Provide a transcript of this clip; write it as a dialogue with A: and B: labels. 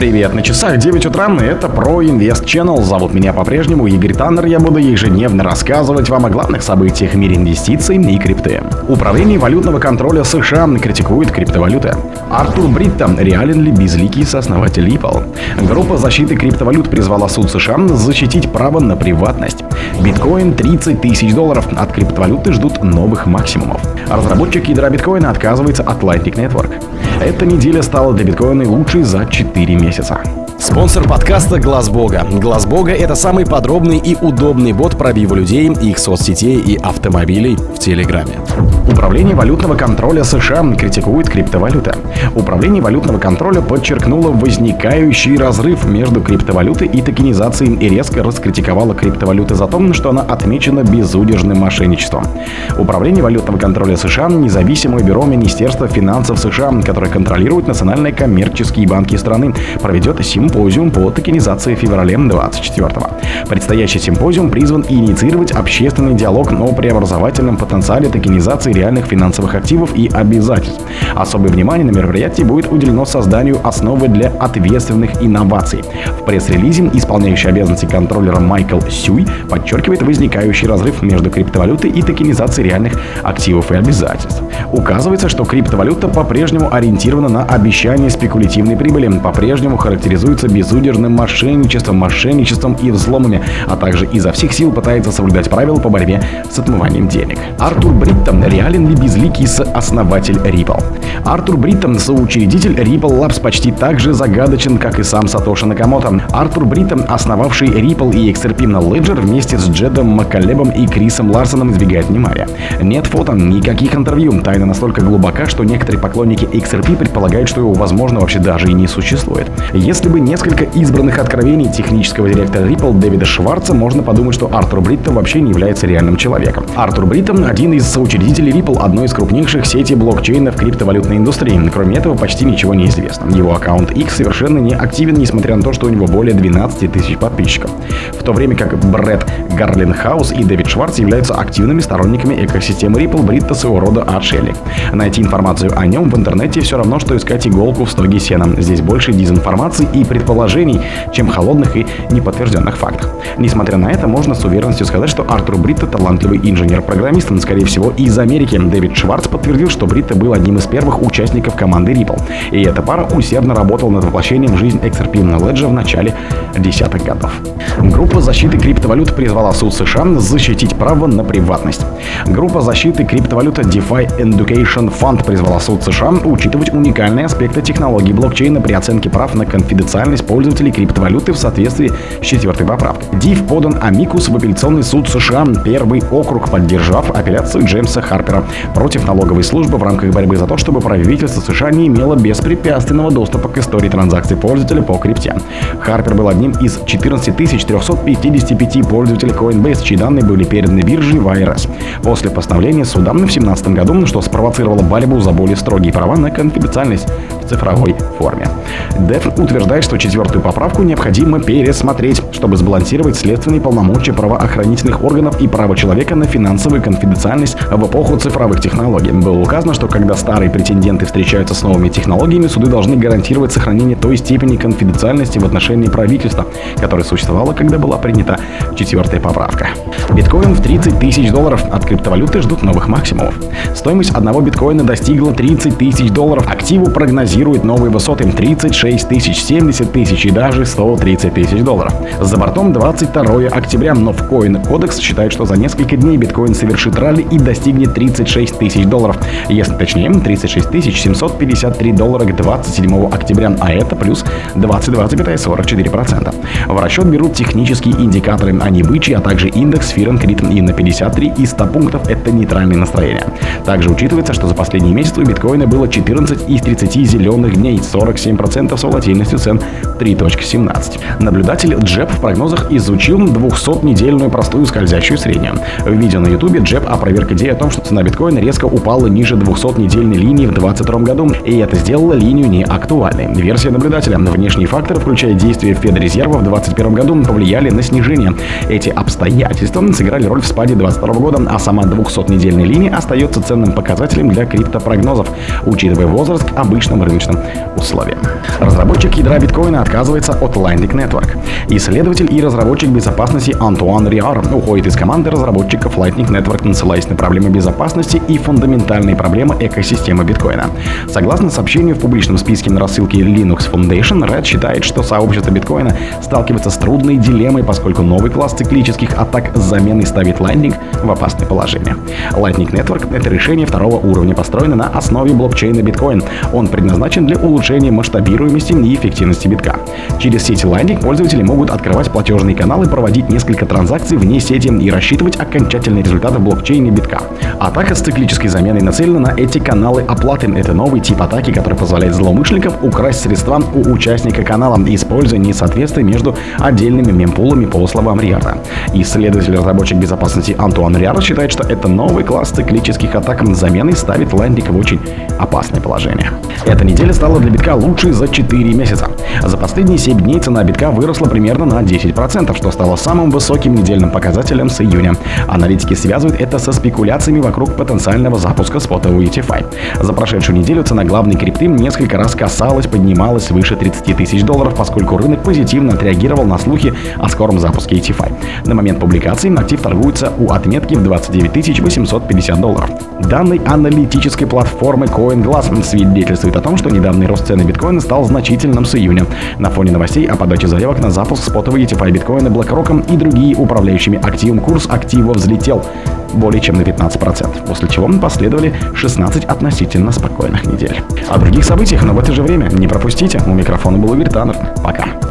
A: Привет, на часах 9 утра, и это про Инвест Channel. Зовут меня по-прежнему Игорь Таннер. Я буду ежедневно рассказывать вам о главных событиях в мире инвестиций и крипты. Управление валютного контроля США критикует криптовалюты. Артур Бритта, реален ли безликий сооснователь Ripple? Группа защиты криптовалют призвала суд США защитить право на приватность. Биткоин 30 тысяч долларов. От криптовалюты ждут новых максимумов. Разработчик ядра биткоина отказывается от Lightning Network. Эта неделя стала для биткоина лучшей за 4 месяца.
B: Спонсор подкаста Глаз Бога. Глаз Бога это самый подробный и удобный бот пробива людей, их соцсетей и автомобилей в Телеграме.
A: Управление валютного контроля США критикует криптовалюты. Управление валютного контроля подчеркнуло возникающий разрыв между криптовалютой и токенизацией и резко раскритиковало криптовалюты за то, что она отмечена безудержным мошенничеством. Управление валютного контроля США – независимое бюро Министерства финансов США, которое контролирует национальные коммерческие банки страны, проведет симпозиум по токенизации в феврале 24-го. Предстоящий симпозиум призван инициировать общественный диалог о преобразовательном потенциале токенизации реальных финансовых активов и обязательств. Особое внимание на мероприятии будет уделено созданию основы для ответственных инноваций. В пресс-релизе исполняющий обязанности контроллера Майкл Сюй подчеркивает возникающий разрыв между криптовалютой и токенизацией реальных активов и обязательств. Указывается, что криптовалюта по-прежнему ориентирована на обещание спекулятивной прибыли, по-прежнему характеризуется безудержным мошенничеством, мошенничеством и взломами, а также изо всех сил пытается соблюдать правила по борьбе с отмыванием денег. Артур Бритто реален ли безликий основатель Ripple? Артур Бритто, соучредитель Ripple Labs, почти так же загадочен, как и сам Сатоши Накамото. Артур Бритто, основавший Ripple и XRP на Ledger вместе с Джедом Маккалебом и Крисом Ларсоном избегает внимания. Нет фото, никаких интервью, тайна настолько глубока, что некоторые поклонники XRP предполагают, что его, возможно, вообще даже и не существует. Если бы несколько избранных откровений технического директора Ripple Дэвида Шварца, можно подумать, что Артур Бриттон вообще не является реальным человеком. Артур Бриттон – один из соучредителей Ripple, одной из крупнейших сетей блокчейна в криптовалютной индустрии. Кроме этого, почти ничего не известно. Его аккаунт X совершенно не активен, несмотря на то, что у него более 12 тысяч подписчиков. В то время как Брэд Гарлинхаус и Дэвид Шварц являются активными сторонниками экосистемы Ripple, Бритта своего рода отшельник. Найти информацию о нем в интернете все равно, что искать иголку в стоге сена. Здесь больше дезинформации и предположений, чем холодных и неподтвержденных фактов. Несмотря на это, можно с уверенностью сказать, что Артур Бритта талантливый инженер-программист, скорее всего, из Америки. Дэвид Шварц подтвердил, что Бритта был одним из первых участников команды Ripple. И эта пара усердно работала над воплощением в жизнь XRP Ledger в начале десятых годов. Группа защиты криптовалют призвала суд США защитить право на приватность. Группа защиты криптовалюты DeFi Education Fund призвала суд США учитывать уникальные аспекты технологии блокчейна при оценке прав на конфиденциальность пользователей криптовалюты в соответствии с четвертой поправкой. DIF подан амикус в апелляционный суд США, первый округ, поддержав апелляцию Джеймса Харпера против налоговой службы в рамках борьбы за то, чтобы правительство США не имело беспрепятственного доступа к истории транзакций пользователя по крипте. Харпер был одним из 14 355 пользователей Coinbase, чьи данные были переданы бирже в IRS. После постановления суда в 2017 году, что спровоцировало борьбу за более строгие права на конфиденциальность цифровой форме. Деф утверждает, что четвертую поправку необходимо пересмотреть, чтобы сбалансировать следственные полномочия правоохранительных органов и право человека на финансовую конфиденциальность в эпоху цифровых технологий. Было указано, что когда старые претенденты встречаются с новыми технологиями, суды должны гарантировать сохранение той степени конфиденциальности в отношении правительства, которая существовала, когда была принята четвертая поправка. Биткоин в 30 тысяч долларов. От криптовалюты ждут новых максимумов. Стоимость одного биткоина достигла 30 тысяч долларов. Активу прогнозируют новые высоты 36 тысяч, 70 тысяч и даже 130 тысяч долларов. За бортом 22 октября, но в Coin Codex считает, что за несколько дней биткоин совершит ралли и достигнет 36 тысяч долларов. Если точнее, 36 тысяч 753 доллара к 27 октября, а это плюс 22,44%. В расчет берут технические индикаторы, они бычьи, а также индекс Фиренкрит и на 53 из 100 пунктов это нейтральное настроение. Также учитывается, что за последние месяцы у биткоина было 14 из 30 зеленых дней, 47% с волатильностью цен 3.17. Наблюдатель Джеб в прогнозах изучил 200-недельную простую скользящую среднюю. В видео на ютубе Джеб опроверг идею о том, что цена биткоина резко упала ниже 200-недельной линии в 2022 году, и это сделало линию неактуальной. Версия наблюдателя. Внешние факторы, включая действия Федрезерва в 2021 году, повлияли на снижение. Эти обстоятельства сыграли роль в спаде 2022 года, а сама 200-недельная линия остается ценным показателем для криптопрогнозов, учитывая возраст к обычному рыночным условиям. Разработчик ядра биткоина отказывается от Lightning Network. Исследователь и разработчик безопасности Антуан Риар уходит из команды разработчиков Lightning Network, ссылаясь на проблемы безопасности и фундаментальные проблемы экосистемы биткоина. Согласно сообщению в публичном списке на рассылке Linux Foundation, Red считает, что сообщество биткоина сталкивается с трудной дилеммой, поскольку новый класс циклических атак с заменой ставит Lightning в опасное положение. Lightning Network — это решение второго уровня, построено на основе блокчейна биткоин. Он предназначен для улучшения масштабируемости и эффективности битка. Через сеть Lightning пользователи могут открывать платежные каналы, проводить несколько транзакций вне сети и рассчитывать окончательные результаты в блокчейне битка. Атака с циклической заменой нацелена на эти каналы оплаты. Это новый тип атаки, который позволяет злоумышленникам украсть средства у участника канала, используя несоответствие между отдельными мемпулами по словам Риарда. Исследователь-разработчик безопасности Антуан Риард считает, что это новый класс циклических атак с заменой ставит Lightning в очень опасное положение. Эта неделя стала для битка лучшей за 4 месяца. За последние 7 дней цена битка выросла примерно на 10%, что стало самым высоким недельным показателем с июня. Аналитики связывают это со спекуляциями вокруг потенциального запуска спотового ETFI. За прошедшую неделю цена главной крипты несколько раз касалась, поднималась выше 30 тысяч долларов, поскольку рынок позитивно отреагировал на слухи о скором запуске ETFI. На момент публикации актив торгуется у отметки в 29 850 долларов. Данные аналитической платформы CoinGlass свидетельствует о том, что недавний рост цены биткоина стал значительным с июня. На фоне новостей о подаче заявок на запуск спотовой ETFI биткоина BlackRock и другие управляющими активом курс актива взлетел более чем на 15%, после чего последовали 16 относительно спокойных недель. О других событиях, но в это же время не пропустите. У микрофона был Игорь Таннер. Пока.